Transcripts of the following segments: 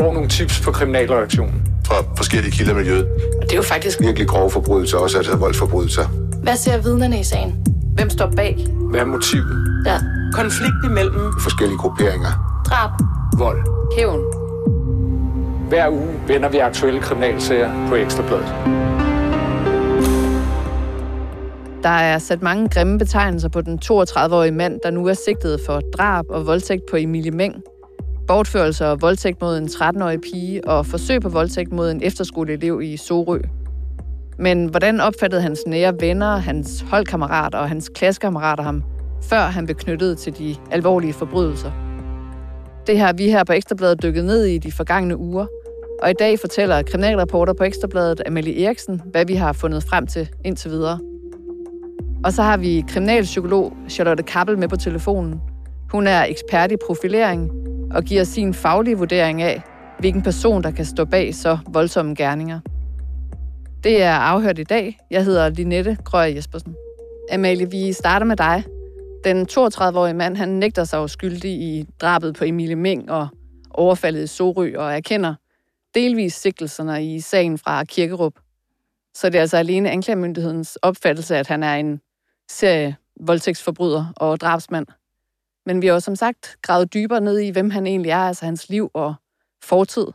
får nogle tips på kriminalreaktionen. Fra forskellige kilder i miljøet. Og det er jo faktisk Virkelig grove forbrydelser, også altså voldsforbrydelser. Hvad ser vidnerne i sagen? Hvem står bag? Hvad er motivet? Ja. konflikt imellem Forskellige grupperinger. Drab. Vold. Hævn. Hver uge vender vi aktuelle kriminalsager på Ekstrabladet. Der er sat mange grimme betegnelser på den 32-årige mand, der nu er sigtet for drab og voldtægt på Emilie Meng, bortførelser og voldtægt mod en 13-årig pige og forsøg på voldtægt mod en efterskoleelev i Sorø. Men hvordan opfattede hans nære venner, hans holdkammerater og hans klassekammerater ham, før han blev knyttet til de alvorlige forbrydelser? Det har vi her på Ekstrabladet dykket ned i de forgangne uger, og i dag fortæller kriminalreporter på Ekstrabladet Amalie Eriksen, hvad vi har fundet frem til indtil videre. Og så har vi kriminalpsykolog Charlotte Kappel med på telefonen. Hun er ekspert i profilering og giver sin faglige vurdering af, hvilken person, der kan stå bag så voldsomme gerninger. Det er afhørt i dag. Jeg hedder Linette Grøger Jespersen. Amalie, vi starter med dig. Den 32-årige mand, han nægter sig skyldig i drabet på Emilie Meng og overfaldet i Sorø og erkender delvis sigtelserne i sagen fra Kirkerup. Så det er altså alene anklagemyndighedens opfattelse, at han er en serie voldtægtsforbryder og drabsmand. Men vi har jo som sagt gravet dybere ned i, hvem han egentlig er, altså hans liv og fortid.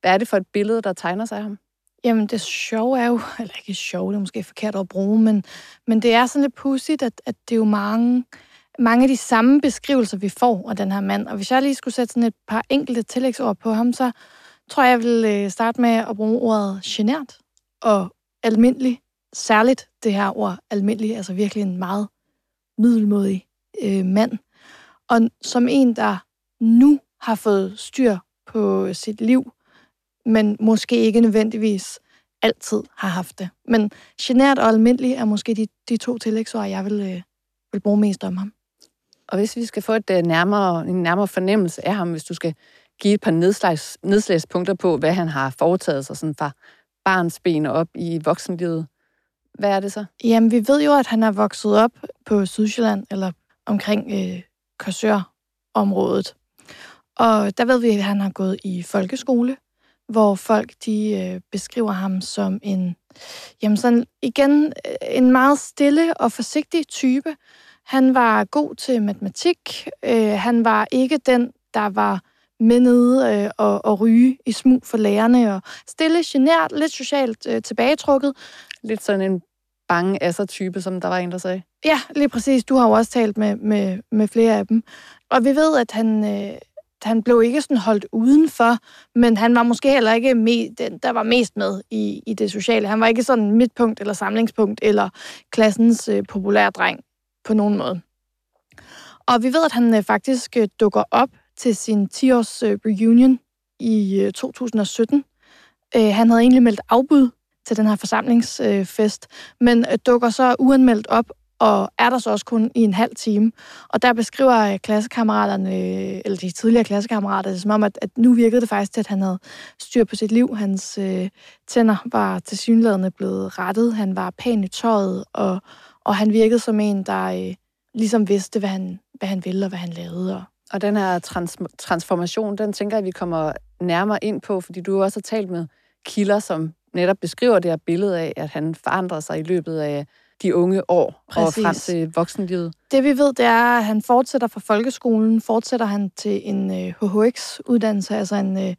Hvad er det for et billede, der tegner sig af ham? Jamen, det sjove er jo, eller ikke sjove, det er måske forkert at bruge, men, men det er sådan lidt pudsigt, at, at det er jo mange, mange af de samme beskrivelser, vi får af den her mand. Og hvis jeg lige skulle sætte sådan et par enkelte tillægsord på ham, så tror jeg, jeg vil øh, starte med at bruge ordet genert og almindelig. Særligt det her ord almindelig, altså virkelig en meget middelmodig øh, mand. Og som en, der nu har fået styr på sit liv, men måske ikke nødvendigvis altid har haft det. Men genert og almindelig er måske de, de to tillægsord, jeg vil, øh, vil bruge mest om ham. Og hvis vi skal få et øh, nærmere, en nærmere fornemmelse af ham, hvis du skal give et par nedslags, nedslagspunkter på, hvad han har foretaget sig sådan fra barnsben og op i voksenlivet, hvad er det så? Jamen, vi ved jo, at han er vokset op på Sydsjælland, eller omkring øh, Korsør-området. Og der ved vi, at han har gået i folkeskole, hvor folk de øh, beskriver ham som en, jamen sådan igen, øh, en meget stille og forsigtig type. Han var god til matematik. Øh, han var ikke den, der var med nede øh, og, og ryge i smug for lærerne, og stille, genert, lidt socialt øh, tilbagetrukket. Lidt sådan en bange asser-type, som der var en, der sagde. Ja, lige præcis. Du har jo også talt med, med, med flere af dem. Og vi ved, at han, øh, han blev ikke sådan holdt udenfor, men han var måske heller ikke med, den, der var mest med i, i det sociale. Han var ikke sådan midtpunkt eller samlingspunkt eller klassens øh, populære dreng på nogen måde. Og vi ved, at han øh, faktisk øh, dukker op til sin 10-års øh, reunion i øh, 2017. Øh, han havde egentlig meldt afbud til den her forsamlingsfest, men øh, dukker så uanmeldt op og er der så også kun i en halv time. Og der beskriver øh, klassekammeraterne, øh, eller de tidligere klassekammerater, det som om, at, at nu virkede det faktisk til, at han havde styr på sit liv. Hans øh, tænder var til synlædende blevet rettet. Han var pæn i tøjet, og, og han virkede som en, der øh, ligesom vidste, hvad han, hvad han ville og hvad han lavede. Og, Og den her trans- transformation, den tænker jeg, vi kommer nærmere ind på, fordi du også har talt med kilder, som netop beskriver det her billede af, at han forandrer sig i løbet af de unge år Præcis. og frem til voksenlivet. Det vi ved, det er, at han fortsætter fra folkeskolen, fortsætter han til en øh, HHX-uddannelse, altså en... Øh,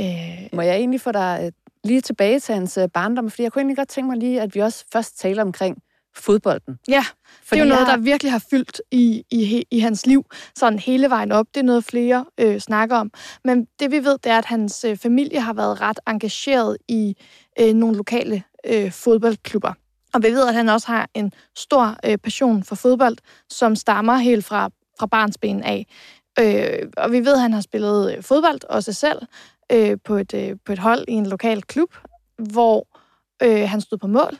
øh, Må jeg egentlig få dig øh, lige tilbage til hans øh, barndom, fordi jeg kunne egentlig godt tænke mig lige, at vi også først taler omkring fodbolden. ja, Fordi det er jo noget, der virkelig har fyldt i, i, i hans liv, sådan hele vejen op. Det er noget, flere øh, snakker om. Men det vi ved, det er, at hans øh, familie har været ret engageret i øh, nogle lokale øh, fodboldklubber. Og vi ved, at han også har en stor øh, passion for fodbold, som stammer helt fra, fra barnsben af. Øh, og vi ved, at han har spillet øh, fodbold også selv øh, på, et, øh, på et hold i en lokal klub, hvor øh, han stod på mål.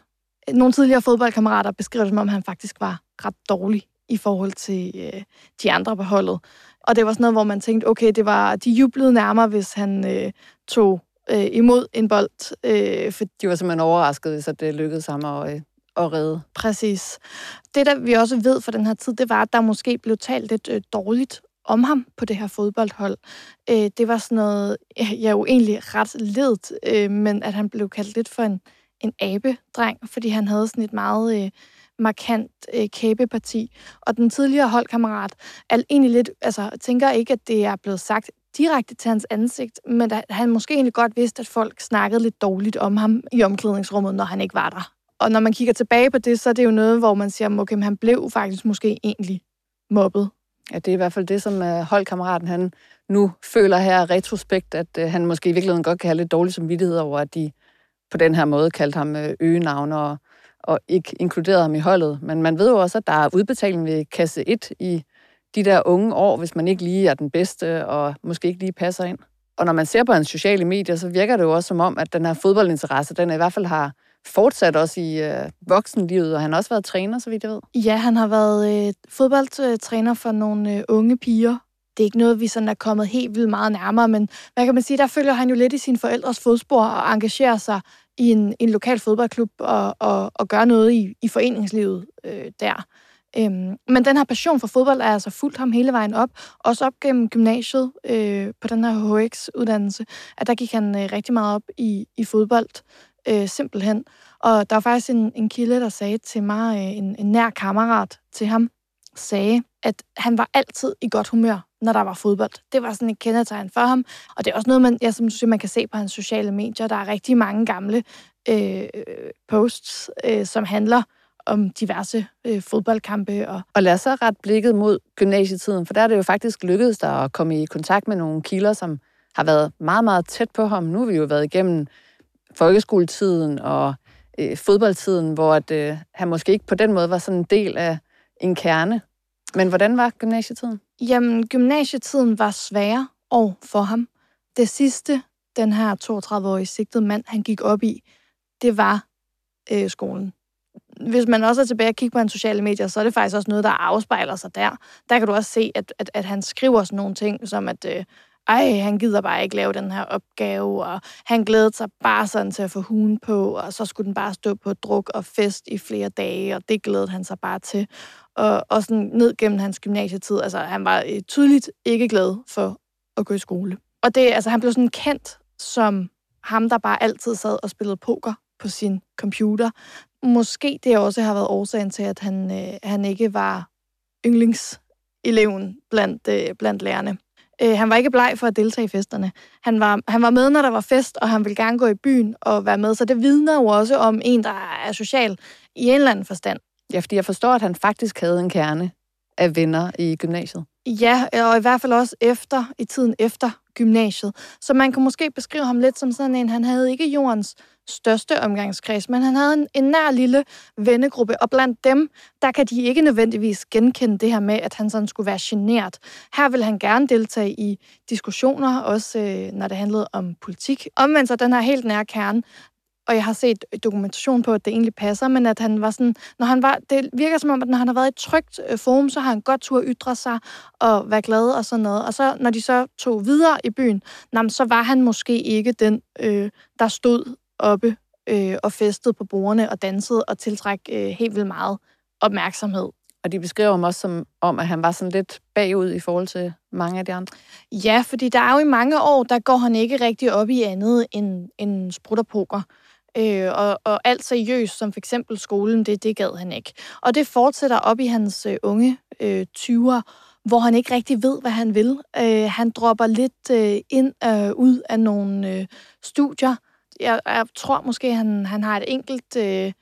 Nogle tidligere fodboldkammerater beskriver det, som om han faktisk var ret dårlig i forhold til øh, de andre på holdet. Og det var sådan noget, hvor man tænkte, okay, det var, de jublede nærmere, hvis han øh, tog øh, imod en bold. Øh, for De var simpelthen overrasket, hvis at det lykkedes ham at, øh, at redde. Præcis. Det, der vi også ved fra den her tid, det var, at der måske blev talt lidt øh, dårligt om ham på det her fodboldhold. Øh, det var sådan noget, jeg er jo egentlig ret ledt, øh, men at han blev kaldt lidt for en, en abedreng, fordi han havde sådan et meget øh, markant øh, kæbeparti. Og den tidligere holdkammerat er egentlig lidt, altså tænker ikke, at det er blevet sagt direkte til hans ansigt, men da, han måske egentlig godt vidste, at folk snakkede lidt dårligt om ham i omklædningsrummet, når han ikke var der. Og når man kigger tilbage på det, så er det jo noget, hvor man siger, okay, han blev faktisk måske egentlig mobbet. Ja, det er i hvert fald det, som øh, holdkammeraten han nu føler her retrospekt, at øh, han måske i virkeligheden godt kan have lidt dårlig samvittighed over, at de på den her måde kaldt ham øh, øgenavn og, og ikke inkluderet ham i holdet. Men man ved jo også, at der er udbetaling ved kasse 1 i de der unge år, hvis man ikke lige er den bedste og måske ikke lige passer ind. Og når man ser på hans sociale medier, så virker det jo også som om, at den her fodboldinteresse, den i hvert fald har fortsat også i øh, voksenlivet, og han har også været træner, så vidt jeg ved. Ja, han har været øh, fodboldtræner for nogle øh, unge piger. Det er ikke noget, vi sådan er kommet helt vildt meget nærmere, men hvad kan man sige, der følger han jo lidt i sine forældres fodspor og engagerer sig i en, en lokal fodboldklub og, og, og gør noget i, i foreningslivet øh, der. Øhm, men den her passion for fodbold er altså fuldt ham hele vejen op. Også op gennem gymnasiet øh, på den her HX-uddannelse, at der gik han øh, rigtig meget op i, i fodbold, øh, simpelthen. Og der var faktisk en, en kilde, der sagde til mig, øh, en, en nær kammerat til ham, sagde, at han var altid i godt humør, når der var fodbold. Det var sådan et kendetegn for ham. Og det er også noget, man, ja, som man kan se på hans sociale medier. Der er rigtig mange gamle øh, posts, øh, som handler om diverse øh, fodboldkampe. Og... og lad os så ret blikket mod gymnasietiden, for der er det jo faktisk lykkedes dig at komme i kontakt med nogle kilder, som har været meget, meget tæt på ham. Nu har vi jo været igennem folkeskoletiden og øh, fodboldtiden, hvor at, øh, han måske ikke på den måde var sådan en del af en kerne. Men hvordan var gymnasietiden? Jamen, gymnasietiden var svær år for ham. Det sidste, den her 32-årige sigtede mand, han gik op i, det var øh, skolen hvis man også er tilbage og kigger på hans sociale medier, så er det faktisk også noget, der afspejler sig der. Der kan du også se, at, at, at han skriver sådan nogle ting, som at, øh, ej, han gider bare ikke lave den her opgave, og han glædede sig bare sådan til at få hugen på, og så skulle den bare stå på druk og fest i flere dage, og det glædede han sig bare til. Og, og sådan ned gennem hans gymnasietid, altså han var øh, tydeligt ikke glad for at gå i skole. Og det, altså han blev sådan kendt som ham, der bare altid sad og spillede poker på sin computer. Måske det også har været årsagen til, at han, øh, han ikke var yndlingseleven blandt, øh, blandt lærerne. Øh, han var ikke bleg for at deltage i festerne. Han var, han var med, når der var fest, og han ville gerne gå i byen og være med. Så det vidner jo også om en, der er social i en eller anden forstand. Ja, fordi jeg forstår, at han faktisk havde en kerne af venner i gymnasiet. Ja, øh, og i hvert fald også efter, i tiden efter gymnasiet. Så man kan måske beskrive ham lidt som sådan en, han havde ikke jordens største omgangskreds, men han havde en, en nær lille vennegruppe, og blandt dem, der kan de ikke nødvendigvis genkende det her med, at han sådan skulle være genert. Her vil han gerne deltage i diskussioner, også øh, når det handlede om politik. Omvendt så den her helt nære kerne, og jeg har set dokumentation på, at det egentlig passer, men at han var sådan, når han var, det virker som om, at når han har været i et trygt øh, forum, så har han godt tur at ytre sig og være glad og sådan noget. Og så, når de så tog videre i byen, jamen, så var han måske ikke den, øh, der stod oppe øh, og festede på bordene og dansede og tiltræk øh, helt vildt meget opmærksomhed. Og de beskriver ham også som om, at han var sådan lidt bagud i forhold til mange af de andre. Ja, fordi der er jo i mange år, der går han ikke rigtig op i andet end, end sprutterpoker. Øh, og, og alt seriøst, som for eksempel skolen, det, det gad han ikke. Og det fortsætter op i hans øh, unge øh, 20'er, hvor han ikke rigtig ved, hvad han vil. Øh, han dropper lidt øh, ind og øh, ud af nogle øh, studier, jeg, jeg tror måske, han, han har et enkelt øh,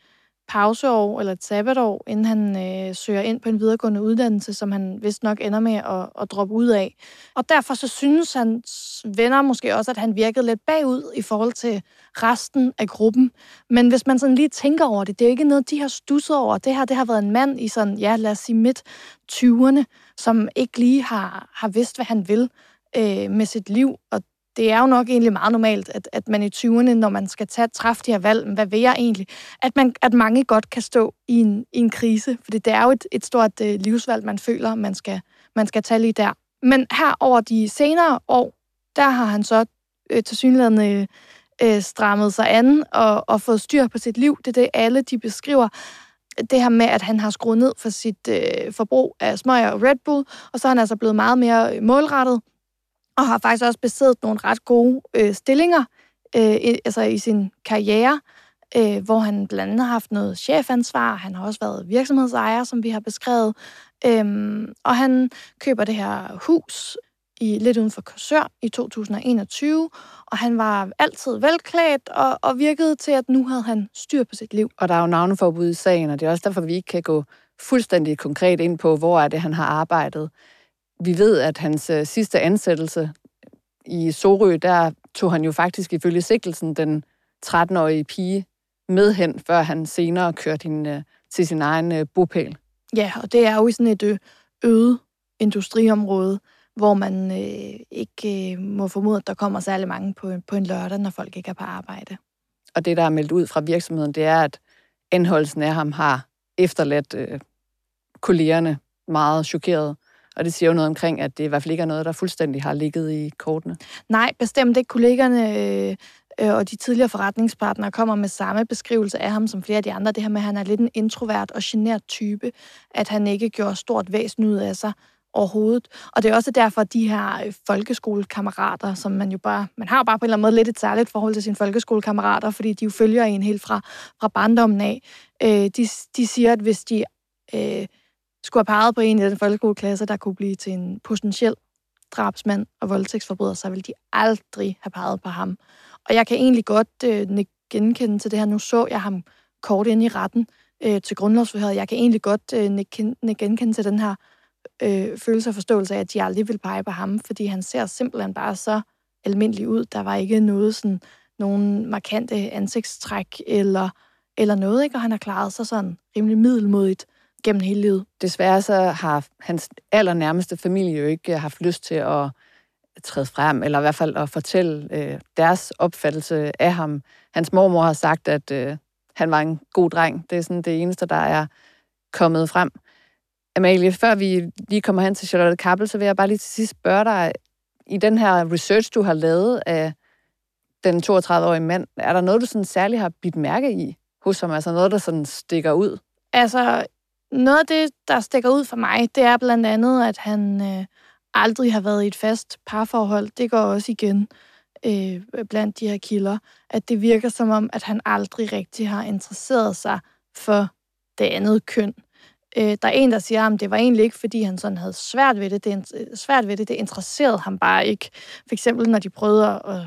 pauseår eller et sabbatår, inden han øh, søger ind på en videregående uddannelse, som han vist nok ender med at, at droppe ud af. Og derfor så synes hans venner måske også, at han virkede lidt bagud i forhold til resten af gruppen. Men hvis man sådan lige tænker over det, det er ikke noget, de har stusset over. Det her det har været en mand i sådan, ja, lad os sige midt 20'erne, som ikke lige har, har vidst, hvad han vil øh, med sit liv. Og det er jo nok egentlig meget normalt, at, at man i 20'erne, når man skal tage, træffe de her valg, hvad vil jeg egentlig, at, man, at mange godt kan stå i en, i en krise, for det er jo et, et stort øh, livsvalg, man føler, man skal, man skal tage lige der. Men her over de senere år, der har han så øh, til synligheden øh, strammet sig an og, og fået styr på sit liv. Det er det, alle de beskriver. det her med, at han har skruet ned for sit øh, forbrug af smøger og Red Bull, og så er han altså blevet meget mere øh, målrettet, og har faktisk også besiddet nogle ret gode øh, stillinger øh, i, altså i sin karriere, øh, hvor han blandt andet har haft noget chefansvar. Han har også været virksomhedsejer, som vi har beskrevet. Øhm, og han køber det her hus i lidt uden for Korsør i 2021, og han var altid velklædt og, og virkede til, at nu havde han styr på sit liv. Og der er jo navneforbud i sagen, og det er også derfor, vi ikke kan gå fuldstændig konkret ind på, hvor er det, han har arbejdet. Vi ved, at hans øh, sidste ansættelse i Sorø, der tog han jo faktisk ifølge sigtelsen den 13-årige pige med hen, før han senere kørte hende øh, til sin egen øh, bopæl. Ja, og det er jo i sådan et øget industriområde, hvor man øh, ikke øh, må formode, at der kommer særlig mange på, på en lørdag, når folk ikke er på arbejde. Og det, der er meldt ud fra virksomheden, det er, at anholdelsen af ham har efterladt øh, kollegerne meget chokeret. Og det siger jo noget omkring, at det i hvert fald ikke er noget, der fuldstændig har ligget i kortene. Nej, bestemt ikke. Kollegerne øh, øh, og de tidligere forretningspartnere kommer med samme beskrivelse af ham som flere af de andre. Det her med, at han er lidt en introvert og genert type. At han ikke gjorde stort væsen ud af sig overhovedet. Og det er også derfor, at de her øh, folkeskolekammerater, som man jo bare, man har jo bare på en eller anden måde lidt et særligt forhold til sine folkeskolekammerater, fordi de jo følger en helt fra, fra barndommen af. Øh, de, de siger, at hvis de øh, skulle have peget på en i den folkeskoleklasse, der kunne blive til en potentiel drabsmand og voldtægtsforbryder, så ville de aldrig have peget på ham. Og jeg kan egentlig godt øh, genkende til det her. Nu så jeg ham kort ind i retten øh, til grundlovsforhøret. Jeg kan egentlig godt øh, genkende til den her øh, følelse og forståelse af, at de aldrig vil pege på ham, fordi han ser simpelthen bare så almindelig ud. Der var ikke noget sådan, nogen markante ansigtstræk eller, eller noget, ikke? og han har klaret sig sådan rimelig middelmodigt gennem hele livet. Desværre så har hans allernærmeste familie jo ikke øh, haft lyst til at træde frem, eller i hvert fald at fortælle øh, deres opfattelse af ham. Hans mormor har sagt, at øh, han var en god dreng. Det er sådan det eneste, der er kommet frem. Amalie, før vi lige kommer hen til Charlotte Kappel, så vil jeg bare lige til sidst spørge dig, i den her research, du har lavet af den 32-årige mand, er der noget, du sådan særligt har bidt mærke i hos ham? Altså noget, der sådan stikker ud? Altså, noget af det, der stikker ud for mig, det er blandt andet, at han øh, aldrig har været i et fast parforhold. Det går også igen øh, blandt de her kilder, at det virker som om, at han aldrig rigtig har interesseret sig for det andet køn. Øh, der er en, der siger, at det var egentlig ikke, fordi han sådan havde svært ved det. Det, er svært ved det, det interesserede ham bare ikke. For eksempel, når de prøvede at,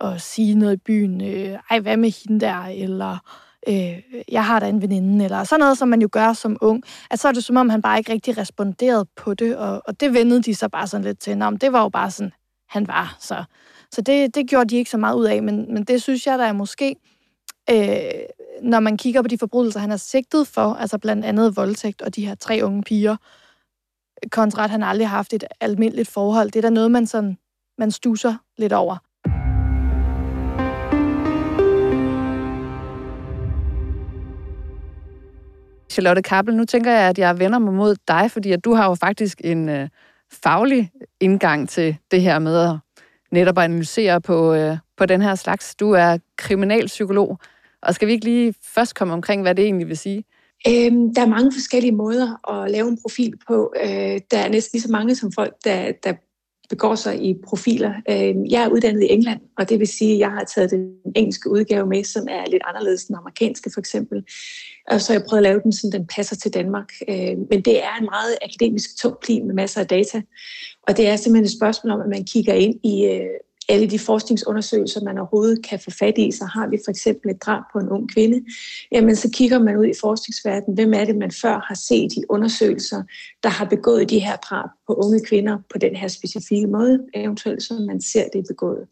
at sige noget i byen, øh, ej, hvad med hende der, eller øh, jeg har da en veninde, eller sådan noget, som man jo gør som ung, at så er det som om, han bare ikke rigtig responderede på det, og, og det vendede de så bare sådan lidt til. Nå, det var jo bare sådan, han var. Så, så det, det gjorde de ikke så meget ud af, men, men det synes jeg, der er måske, øh, når man kigger på de forbrydelser, han er sigtet for, altså blandt andet voldtægt og de her tre unge piger, kontra at han aldrig har haft et almindeligt forhold, det er der noget, man sådan, man stusser lidt over. Charlotte Kappel, nu tænker jeg, at jeg vender mig mod dig, fordi at du har jo faktisk en øh, faglig indgang til det her med at netop analysere på, øh, på den her slags. Du er kriminalpsykolog, og skal vi ikke lige først komme omkring, hvad det egentlig vil sige? Øhm, der er mange forskellige måder at lave en profil på. Øh, der er næsten lige så mange som folk, der, der begår sig i profiler. Øhm, jeg er uddannet i England, og det vil sige, at jeg har taget den engelske udgave med, som er lidt anderledes end den amerikanske for eksempel. Og så har jeg prøvet at lave den, så den passer til Danmark. Øhm, men det er en meget akademisk tung plin med masser af data. Og det er simpelthen et spørgsmål om, at man kigger ind i øh, alle de forskningsundersøgelser, man overhovedet kan få fat i, så har vi for eksempel et drab på en ung kvinde, jamen så kigger man ud i forskningsverdenen, hvem er det, man før har set i undersøgelser, der har begået de her drab på unge kvinder på den her specifikke måde, eventuelt som man ser det begået.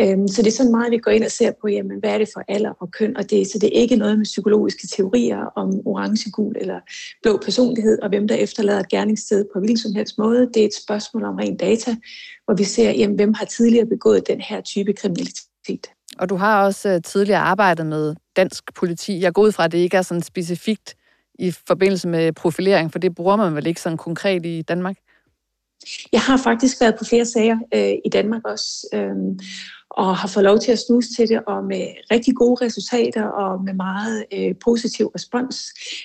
Øhm, så det er sådan meget, vi går ind og ser på, jamen, hvad er det for alder og køn, og det, så det er ikke noget med psykologiske teorier om orange, gul eller blå personlighed, og hvem der efterlader et gerningssted på hvilken som helst måde. Det er et spørgsmål om ren data, hvor vi ser, jamen, hvem har tidligere begået den her type kriminalitet. Og du har også øh, tidligere arbejdet med dansk politi. Jeg går ud fra, at det ikke er sådan specifikt i forbindelse med profilering, for det bruger man vel ikke sådan konkret i Danmark? Jeg har faktisk været på flere sager øh, i Danmark også. Øh, og har fået lov til at snuse til det, og med rigtig gode resultater og med meget øh, positiv respons.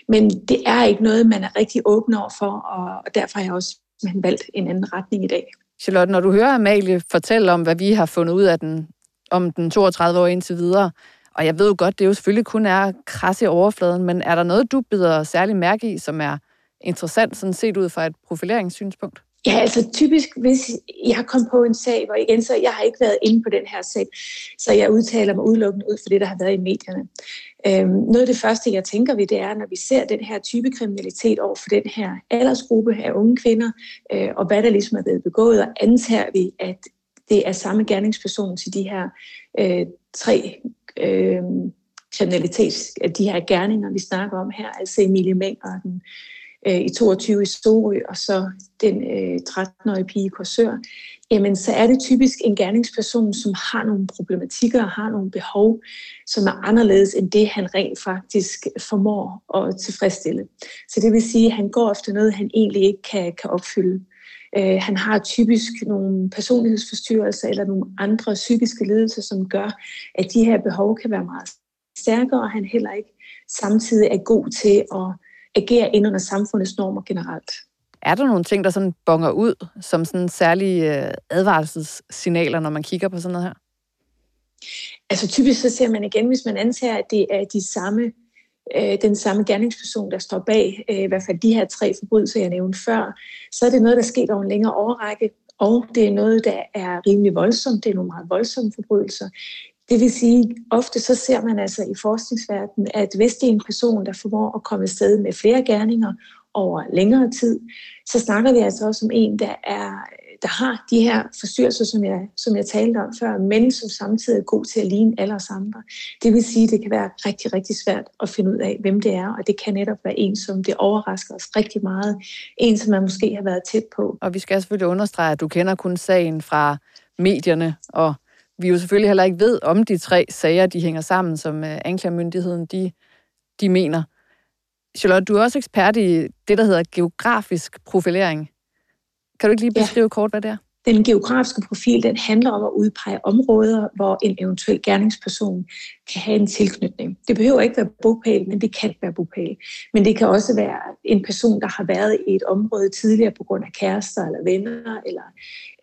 Men det er ikke noget, man er rigtig åben over for, og, og derfor har jeg også valgt en anden retning i dag. Charlotte, når du hører Amalie fortælle om, hvad vi har fundet ud af den, om den 32 år indtil videre, og jeg ved jo godt, det jo selvfølgelig kun er krasse i overfladen, men er der noget, du bider særlig mærke i, som er interessant, sådan set ud fra et profileringssynspunkt? Ja, altså typisk, hvis jeg kom på en sag, hvor igen, så jeg har ikke været inde på den her sag, så jeg udtaler mig udelukkende ud for det, der har været i medierne. Øhm, noget af det første, jeg tænker ved, det er, når vi ser den her type kriminalitet over for den her aldersgruppe af unge kvinder, øh, og hvad der ligesom er blevet begået, og antager vi, at det er samme gerningsperson til de her øh, tre øh, kriminalitets, de her gerninger, vi snakker om her, altså Emilie Meng og den øh, Øh, i 22 i Sorø, og så den øh, 13-årige pige i Korsør, jamen så er det typisk en gerningsperson, som har nogle problematikker og har nogle behov, som er anderledes end det, han rent faktisk formår at tilfredsstille. Så det vil sige, at han går efter noget, han egentlig ikke kan, kan opfylde. Øh, han har typisk nogle personlighedsforstyrrelser eller nogle andre psykiske lidelser, som gør, at de her behov kan være meget stærkere, og han heller ikke samtidig er god til at agere ind under samfundets normer generelt. Er der nogle ting, der sådan bonger ud som sådan særlige øh, advarselssignaler, når man kigger på sådan noget her? Altså typisk så ser man igen, hvis man antager, at det er de samme, øh, den samme gerningsperson, der står bag øh, i hvert fald de her tre forbrydelser, jeg nævnte før, så er det noget, der sker over en længere overrække, og det er noget, der er rimelig voldsomt. Det er nogle meget voldsomme forbrydelser. Det vil sige, ofte så ser man altså i forskningsverdenen, at hvis det er en person, der formår at komme afsted med flere gerninger over længere tid, så snakker vi altså også om en, der, er, der har de her forstyrrelser, som jeg, som jeg talte om før, men som samtidig er god til at ligne alle os andre. Det vil sige, at det kan være rigtig, rigtig svært at finde ud af, hvem det er, og det kan netop være en, som det overrasker os rigtig meget. En, som man måske har været tæt på. Og vi skal selvfølgelig understrege, at du kender kun sagen fra medierne, og vi jo selvfølgelig heller ikke ved, om de tre sager, de hænger sammen, som øh, anklagemyndigheden, de, de mener. Charlotte, du er også ekspert i det, der hedder geografisk profilering. Kan du ikke lige beskrive ja. kort, hvad det er? Den geografiske profil den handler om at udpege områder, hvor en eventuel gerningsperson kan have en tilknytning. Det behøver ikke være bopæl, men det kan være bopæl. Men det kan også være en person, der har været i et område tidligere på grund af kærester eller venner eller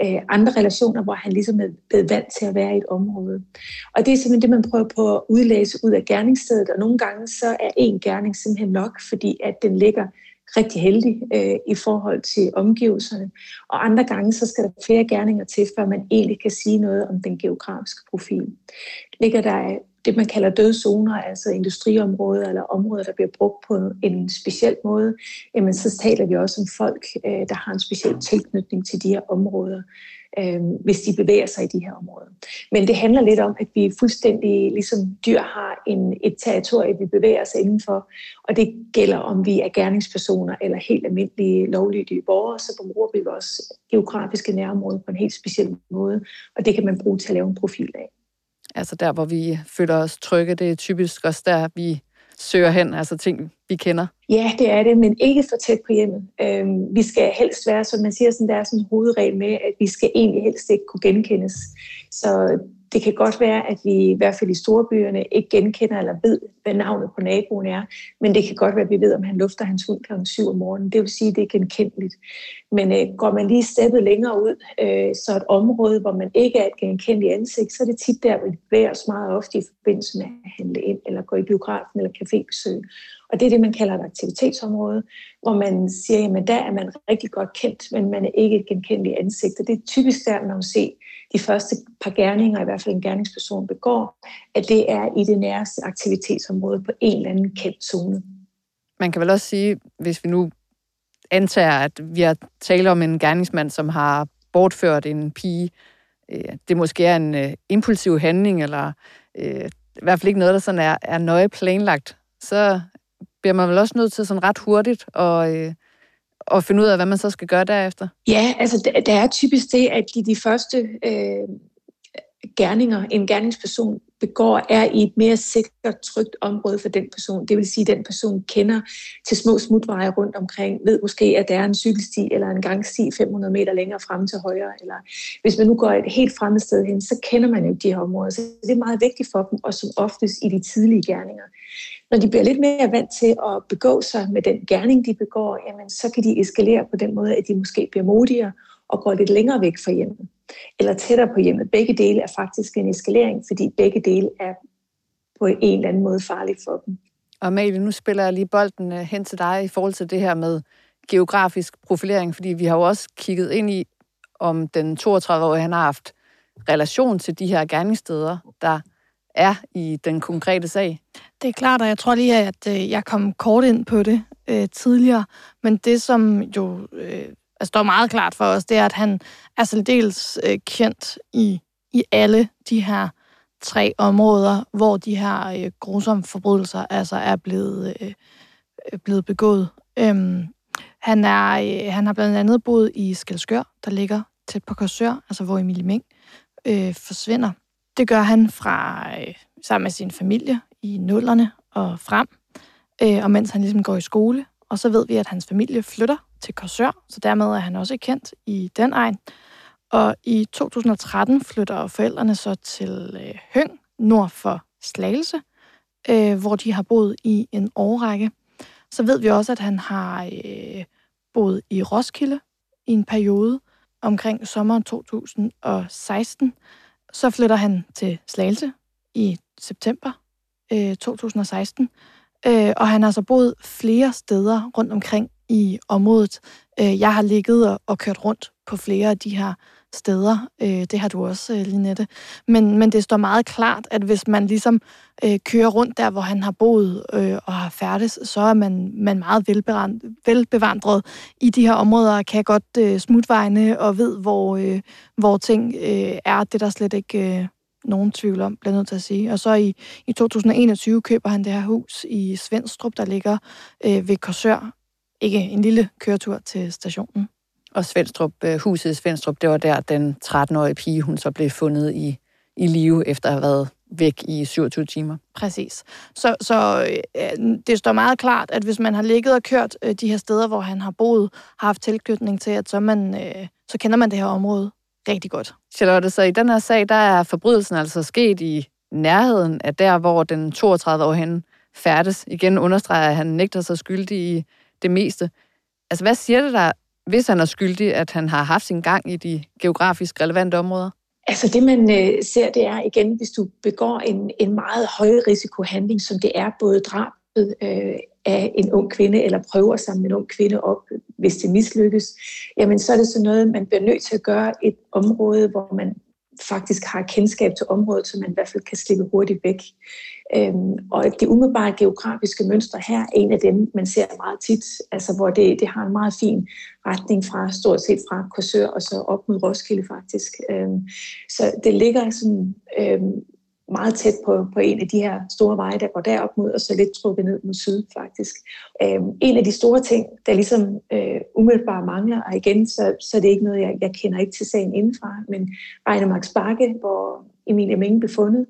øh, andre relationer, hvor han ligesom er blevet vant til at være i et område. Og det er simpelthen det, man prøver på at udlæse ud af gerningsstedet, og nogle gange så er en gerning simpelthen nok, fordi at den ligger rigtig heldig øh, i forhold til omgivelserne. Og andre gange, så skal der flere gerninger til, før man egentlig kan sige noget om den geografiske profil. Ligger der øh, det, man kalder døde zoner, altså industriområder eller områder, der bliver brugt på en speciel måde, jamen så taler vi også om folk, øh, der har en speciel tilknytning til de her områder øh, hvis de bevæger sig i de her områder. Men det handler lidt om, at vi fuldstændig ligesom dyr har en, et territorie, vi bevæger os indenfor, og det gælder om vi er gerningspersoner eller helt almindelige lovlydige borgere, så bruger vi vores geografiske nærområde på en helt speciel måde, og det kan man bruge til at lave en profil af. Altså der, hvor vi føler os trygge, det er typisk også der, vi søger hen, altså ting, vi kender? Ja, det er det, men ikke for tæt på hjemmet. Øhm, vi skal helst være, som man siger, sådan, der er sådan en hovedregel med, at vi skal egentlig helst ikke kunne genkendes. Så det kan godt være, at vi i hvert fald i storbyerne ikke genkender eller ved, hvad navnet på naboen er, men det kan godt være, at vi ved, om han lufter hans hund kl. 7 om morgenen. Det vil sige, at det er genkendeligt. Men øh, går man lige steppet længere ud, øh, så et område, hvor man ikke er et genkendeligt ansigt, så er det tit der, hvor vi bevæger os meget ofte i forbindelse med at handle ind, eller gå i biografen eller cafébesøg. Og det er det, man kalder et aktivitetsområde, hvor man siger, at der er man rigtig godt kendt, men man er ikke et genkendeligt ansigt. Og det er typisk der, man vil se de første par gerninger, i hvert fald en gerningsperson begår, at det er i det nærmeste aktivitetsområde på en eller anden kendt zone. Man kan vel også sige, hvis vi nu antager, at vi har talt om en gerningsmand, som har bortført en pige, øh, det måske er en øh, impulsiv handling, eller øh, i hvert fald ikke noget, der sådan er, er nøje planlagt, så bliver man vel også nødt til sådan ret hurtigt at, øh, og finde ud af, hvad man så skal gøre derefter? Ja, altså der er typisk det, at de, de første øh, gerninger, en gerningsperson begår, er i et mere sikkert, trygt område for den person. Det vil sige, at den person kender til små smutveje rundt omkring, ved måske, at der er en cykelsti eller en gangsti 500 meter længere frem til højre. Eller hvis man nu går et helt fremmed sted hen, så kender man jo de her områder. Så det er meget vigtigt for dem, og som oftest i de tidlige gerninger. Når de bliver lidt mere vant til at begå sig med den gerning, de begår, jamen, så kan de eskalere på den måde, at de måske bliver modigere og går lidt længere væk fra hjemmet, eller tættere på hjemmet. Begge dele er faktisk en eskalering, fordi begge dele er på en eller anden måde farligt for dem. Og Amalie, nu spiller jeg lige bolden øh, hen til dig i forhold til det her med geografisk profilering, fordi vi har jo også kigget ind i, om den 32-årige han har haft relation til de her gerningssteder, der er i den konkrete sag. Det er klart, og jeg tror lige, at øh, jeg kom kort ind på det øh, tidligere, men det, som jo øh, altså, står meget klart for os, det er, at han er særdeles øh, kendt i, i alle de her tre områder, hvor de her øh, grusomme forbrydelser altså er blevet, øh, øh blevet begået. Øhm, han, er, øh, han har blandt andet boet i Skelskør, der ligger tæt på Korsør, altså hvor Emilie Meng øh, forsvinder. Det gør han fra øh, sammen med sin familie i nullerne og frem, øh, og mens han ligesom går i skole. Og så ved vi, at hans familie flytter til Korsør, så dermed er han også kendt i den egen. Og i 2013 flytter forældrene så til øh, Høng, nord for Slagelse, øh, hvor de har boet i en årrække. Så ved vi også, at han har øh, boet i Roskilde i en periode omkring sommeren 2016. Så flytter han til Slagelse i september øh, 2016, øh, og han har så boet flere steder rundt omkring i området. Øh, jeg har ligget og, og kørt rundt på flere af de her steder. Øh, det har du også, øh, Linette. Men, men det står meget klart, at hvis man ligesom øh, kører rundt der, hvor han har boet øh, og har færdes, så er man, man meget velbevandret i de her områder, og kan godt øh, smutvejene og ved, hvor, øh, hvor ting øh, er. Det der slet ikke øh, nogen tvivl om, bliver nødt til at sige. Og så i, i 2021 køber han det her hus i Svendstrup, der ligger øh, ved Korsør. Ikke en lille køretur til stationen. Og Svendstrup, øh, huset i Svendstrup, det var der, den 13-årige pige, hun så blev fundet i, i live, efter at have været væk i 27 timer. Præcis. Så, så øh, det står meget klart, at hvis man har ligget og kørt øh, de her steder, hvor han har boet, har haft tilknytning til, at så, man, øh, så kender man det her område rigtig godt. Charlotte, så i den her sag, der er forbrydelsen altså sket i nærheden af der, hvor den 32 år hen færdes. Igen understreger, at han nægter sig skyldig i det meste. Altså, hvad siger det der, hvis han er skyldig, at han har haft sin gang i de geografisk relevante områder? Altså det, man øh, ser, det er igen, hvis du begår en, en meget høj risikohandling, som det er både drabet øh, af en ung kvinde, eller prøver sammen med en ung kvinde op, hvis det mislykkes, jamen så er det sådan noget, man bliver nødt til at gøre et område, hvor man faktisk har kendskab til området, så man i hvert fald kan slippe hurtigt væk. Øhm, og det umiddelbare geografiske mønster her er en af dem, man ser meget tit, altså hvor det, det har en meget fin retning fra stort set fra Korsør og så op mod Roskilde faktisk. Øhm, så det ligger sådan øhm, meget tæt på, på en af de her store veje, der går derop mod, og så lidt trukket ned mod syd faktisk. Øhm, en af de store ting, der ligesom øh, umiddelbart mangler, og igen, så, så er det ikke noget, jeg, jeg kender ikke til sagen indenfra, men Max Bakke, hvor Emilie Menge blev fundet,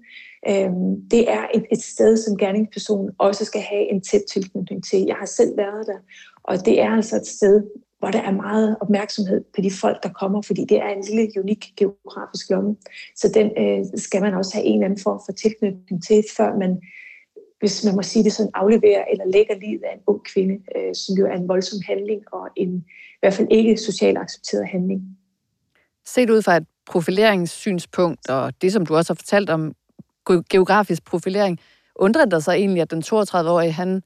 øhm, det er et, et sted, som gerningspersonen også skal have en tæt tilknytning til. Jeg har selv været der, og det er altså et sted, hvor der er meget opmærksomhed på de folk, der kommer, fordi det er en lille, unik geografisk lomme. Så den øh, skal man også have en eller anden form for tilknytning til, før man, hvis man må sige det sådan, afleverer eller lægger livet af en ung kvinde, øh, som jo er en voldsom handling og en i hvert fald ikke socialt accepteret handling. Set ud fra et profileringssynspunkt, og det, som du også har fortalt om geografisk profilering, undrer det sig egentlig, at den 32-årige, han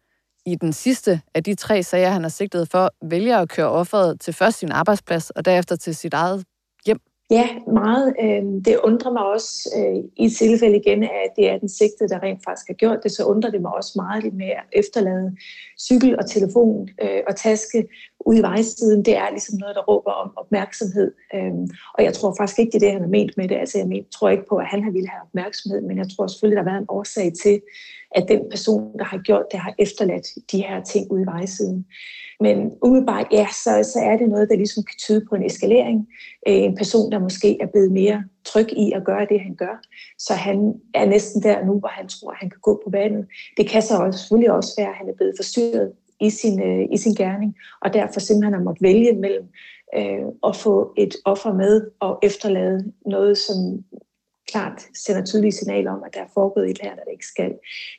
i den sidste af de tre sager, han har sigtet for, vælger at køre offeret til først sin arbejdsplads og derefter til sit eget hjem? Ja, meget. Øh, det undrer mig også øh, i tilfælde igen, at det er den sigtede, der rent faktisk har gjort det, så undrer det mig også meget med at efterlade cykel og telefon øh, og taske ude i vejsiden. Det er ligesom noget, der råber om opmærksomhed. Og jeg tror faktisk ikke, det er det, han har ment med det. Altså, jeg tror ikke på, at han har ville have opmærksomhed, men jeg tror selvfølgelig, der har været en årsag til, at den person, der har gjort det, har efterladt de her ting ude i vejsiden. Men umiddelbart, ja, så, så er det noget, der ligesom kan tyde på en eskalering. Øh, en person, der måske er blevet mere tryg i at gøre det, han gør. Så han er næsten der nu, hvor han tror, han kan gå på vandet. Det kan så også, selvfølgelig også være, at han er blevet forstyrret i sin, øh, i sin gerning, og derfor simpelthen har måttet vælge mellem øh, at få et offer med og efterlade noget, som klart sender tydelige signaler om, at der er foregået et her, der ikke skal.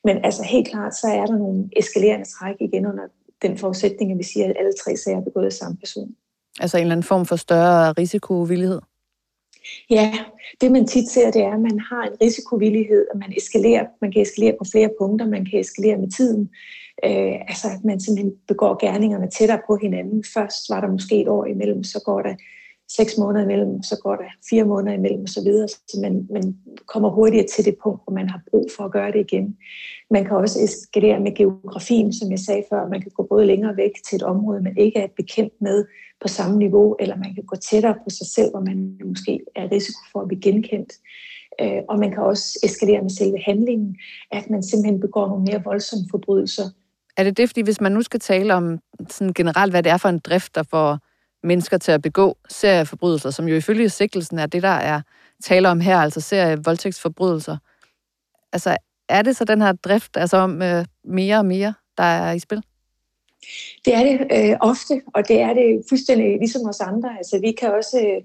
Men altså helt klart, så er der nogle eskalerende træk igen under den forudsætning, at vi siger, at alle tre sager er begået af samme person. Altså en eller anden form for større risikovillighed? Ja, det man tit ser, det er, at man har en risikovillighed, og man eskalerer. Man kan eskalere på flere punkter, man kan eskalere med tiden. Øh, altså at man simpelthen begår gerningerne tættere på hinanden. Først var der måske et år imellem, så går der seks måneder imellem, så går der fire måneder imellem osv., så, videre. så man, man kommer hurtigere til det punkt, hvor man har brug for at gøre det igen. Man kan også eskalere med geografien, som jeg sagde før. Man kan gå både længere væk til et område, man ikke er bekendt med på samme niveau, eller man kan gå tættere på sig selv, hvor man måske er risiko for at blive genkendt. Øh, og man kan også eskalere med selve handlingen, at man simpelthen begår nogle mere voldsomme forbrydelser. Er det det, fordi hvis man nu skal tale om sådan generelt, hvad det er for en drift, der får mennesker til at begå serieforbrydelser, som jo ifølge sigtelsen er det, der er tale om her, altså serie voldtægtsforbrydelser. Altså, er det så den her drift, altså om øh, mere og mere, der er i spil? Det er det øh, ofte, og det er det fuldstændig ligesom os andre. Altså, vi kan også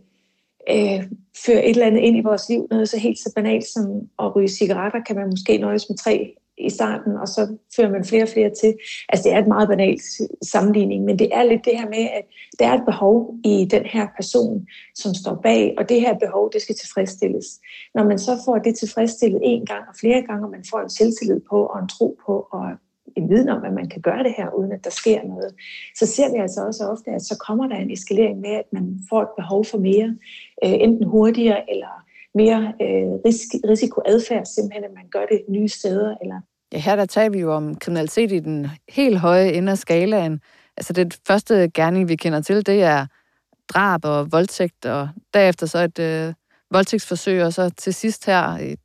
øh, øh føre et eller andet ind i vores liv, noget så helt så banalt som at ryge cigaretter, kan man måske nøjes med tre i starten, og så fører man flere og flere til. Altså det er et meget banalt sammenligning, men det er lidt det her med, at der er et behov i den her person, som står bag, og det her behov, det skal tilfredsstilles. Når man så får det tilfredsstillet en gang og flere gange, og man får en selvtillid på og en tro på og en viden om, at man kan gøre det her, uden at der sker noget, så ser vi altså også ofte, at så kommer der en eskalering med, at man får et behov for mere, øh, enten hurtigere eller mere øh, risikoadfærd, simpelthen, at man gør det nye steder. Eller... Ja, her der taler vi jo om kriminalitet i den helt høje ende af skalaen. Altså det første gerning, vi kender til, det er drab og voldtægt, og derefter så et øh, voldtægtsforsøg, og så til sidst her et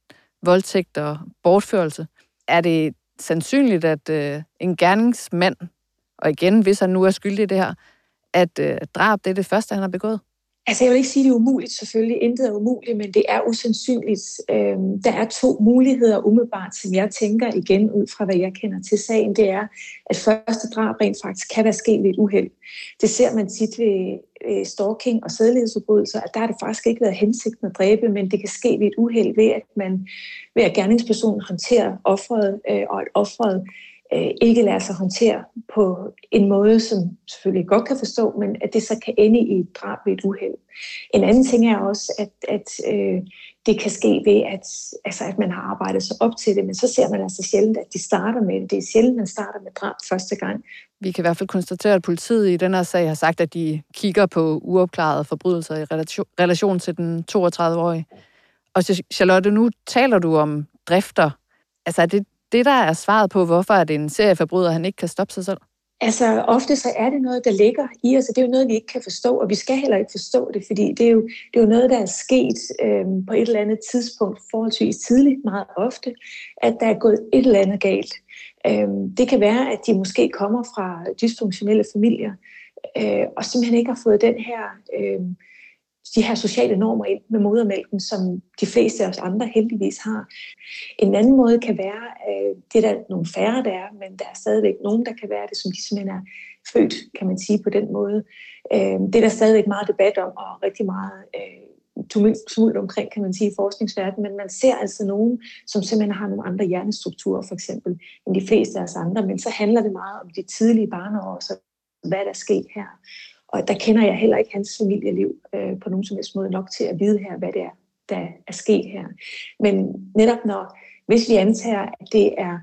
voldtægt og bortførelse. Er det sandsynligt, at øh, en gerningsmand, og igen, hvis han nu er skyldig i det her, at øh, drab det er det første, han har begået? Altså jeg vil ikke sige, at det er umuligt selvfølgelig. Intet er umuligt, men det er usandsynligt. Øhm, der er to muligheder umiddelbart, som jeg tænker igen ud fra, hvad jeg kender til sagen. Det er, at første drab rent faktisk kan være sket ved et uheld. Det ser man tit ved stalking og sædelighedsforbrydelser, at der har det faktisk ikke været hensigten at dræbe, men det kan ske ved et uheld ved, at man ved at gerningspersonen håndterer offeret, øh, og at offeret øh, ikke lader sig håndtere på en måde, som selvfølgelig godt kan forstå, men at det så kan ende i et drab ved et uheld. En anden ting er også, at, at øh, det kan ske ved, at, altså, at man har arbejdet sig op til det, men så ser man altså sjældent, at de starter med det. Det er sjældent, man starter med drab første gang. Vi kan i hvert fald konstatere, at politiet i den her sag har sagt, at de kigger på uopklarede forbrydelser i relation, relation til den 32-årige. Og Charlotte, nu taler du om drifter. Altså er det det, der er svaret på, hvorfor er det en serieforbryder, han ikke kan stoppe sig selv? Altså ofte så er det noget, der ligger i os, og det er jo noget, vi ikke kan forstå, og vi skal heller ikke forstå det, fordi det er jo, det er jo noget, der er sket øhm, på et eller andet tidspunkt, forholdsvis tidligt meget ofte, at der er gået et eller andet galt. Øhm, det kan være, at de måske kommer fra dysfunktionelle familier, øh, og simpelthen ikke har fået den her... Øh, de her sociale normer ind med modermælken, som de fleste af os andre heldigvis har. En anden måde kan være, øh, det er der nogle færre, der er, men der er stadigvæk nogen, der kan være det, som de simpelthen er født, kan man sige på den måde. Øh, det er der stadigvæk meget debat om, og rigtig meget øh, tumult omkring, kan man sige, i forskningsverdenen, men man ser altså nogen, som simpelthen har nogle andre hjernestrukturer, for eksempel, end de fleste af os andre, men så handler det meget om de tidlige barneår, så hvad der er sket her. Og der kender jeg heller ikke hans familieliv øh, på nogen som helst måde nok til at vide her, hvad det er, der er sket her. Men netop når, hvis vi antager, at det er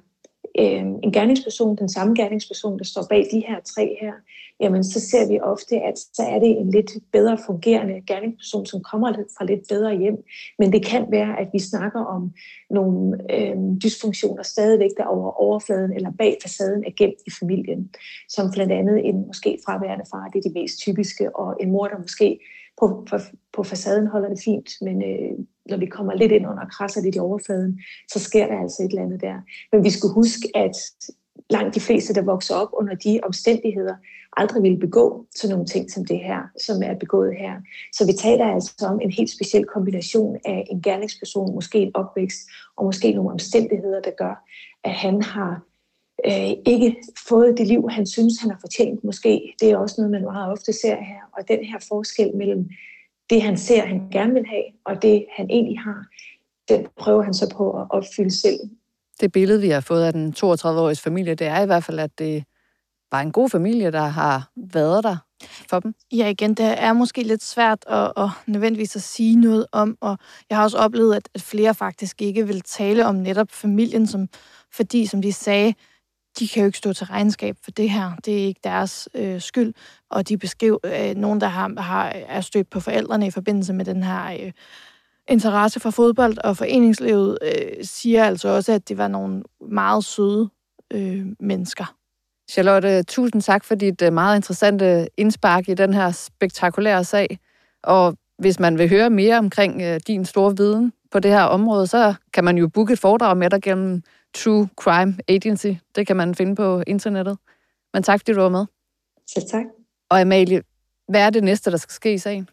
øh, en gerningsperson, den samme gerningsperson, der står bag de her tre her, jamen så ser vi ofte, at så er det en lidt bedre fungerende gerningsperson, som kommer fra lidt bedre hjem. Men det kan være, at vi snakker om nogle øh, dysfunktioner stadigvæk der over overfladen eller bag facaden er gemt i familien. Som blandt andet en måske fraværende far, det er de mest typiske, og en mor, der måske på, på, på facaden holder det fint, men øh, når vi kommer lidt ind under og krasser lidt i overfladen, så sker der altså et eller andet der. Men vi skal huske, at langt de fleste, der vokser op under de omstændigheder, aldrig ville begå sådan nogle ting som det her, som er begået her. Så vi taler altså om en helt speciel kombination af en gerningsperson, måske en opvækst, og måske nogle omstændigheder, der gør, at han har øh, ikke fået det liv, han synes, han har fortjent måske. Det er også noget, man meget ofte ser her. Og den her forskel mellem det, han ser, han gerne vil have, og det, han egentlig har, den prøver han så på at opfylde selv. Det billede, vi har fået af den 32-årige familie, det er i hvert fald, at det var en god familie, der har været der for dem. Ja, igen, det er måske lidt svært at, at nødvendigvis at sige noget om, og jeg har også oplevet, at, at flere faktisk ikke vil tale om netop familien, som, fordi, som de sagde, de kan jo ikke stå til regnskab for det her. Det er ikke deres øh, skyld. Og de beskriver øh, nogen, der har, har, er stødt på forældrene i forbindelse med den her øh, interesse for fodbold og foreningslivet, øh, siger altså også, at det var nogle meget søde øh, mennesker. Charlotte, tusind tak for dit øh, meget interessante indspark i den her spektakulære sag. Og hvis man vil høre mere omkring øh, din store viden på det her område, så kan man jo booke et foredrag med dig gennem True Crime Agency. Det kan man finde på internettet. Men tak, fordi du var med. Så tak. Og Amalie, hvad er det næste, der skal ske i sagen?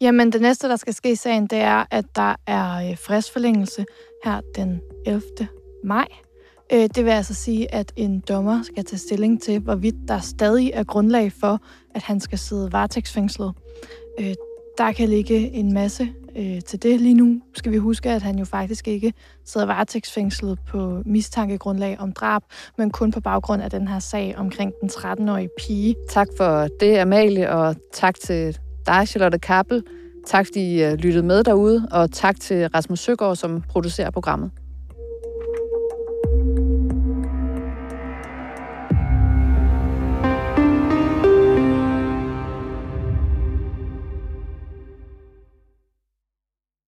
Jamen, det næste, der skal ske i sagen, det er, at der er øh, fristforlængelse her den 11. maj. Øh, det vil altså sige, at en dommer skal tage stilling til, hvorvidt der stadig er grundlag for, at han skal sidde varetægtsfængslet. Øh, der kan ligge en masse øh, til det. Lige nu skal vi huske, at han jo faktisk ikke sidder varetægtsfængslet på mistankegrundlag om drab, men kun på baggrund af den her sag omkring den 13-årige pige. Tak for det, Amalie, og tak til dig, Charlotte Kappel. Tak, fordi I øh, lyttede med derude, og tak til Rasmus Søgaard, som producerer programmet.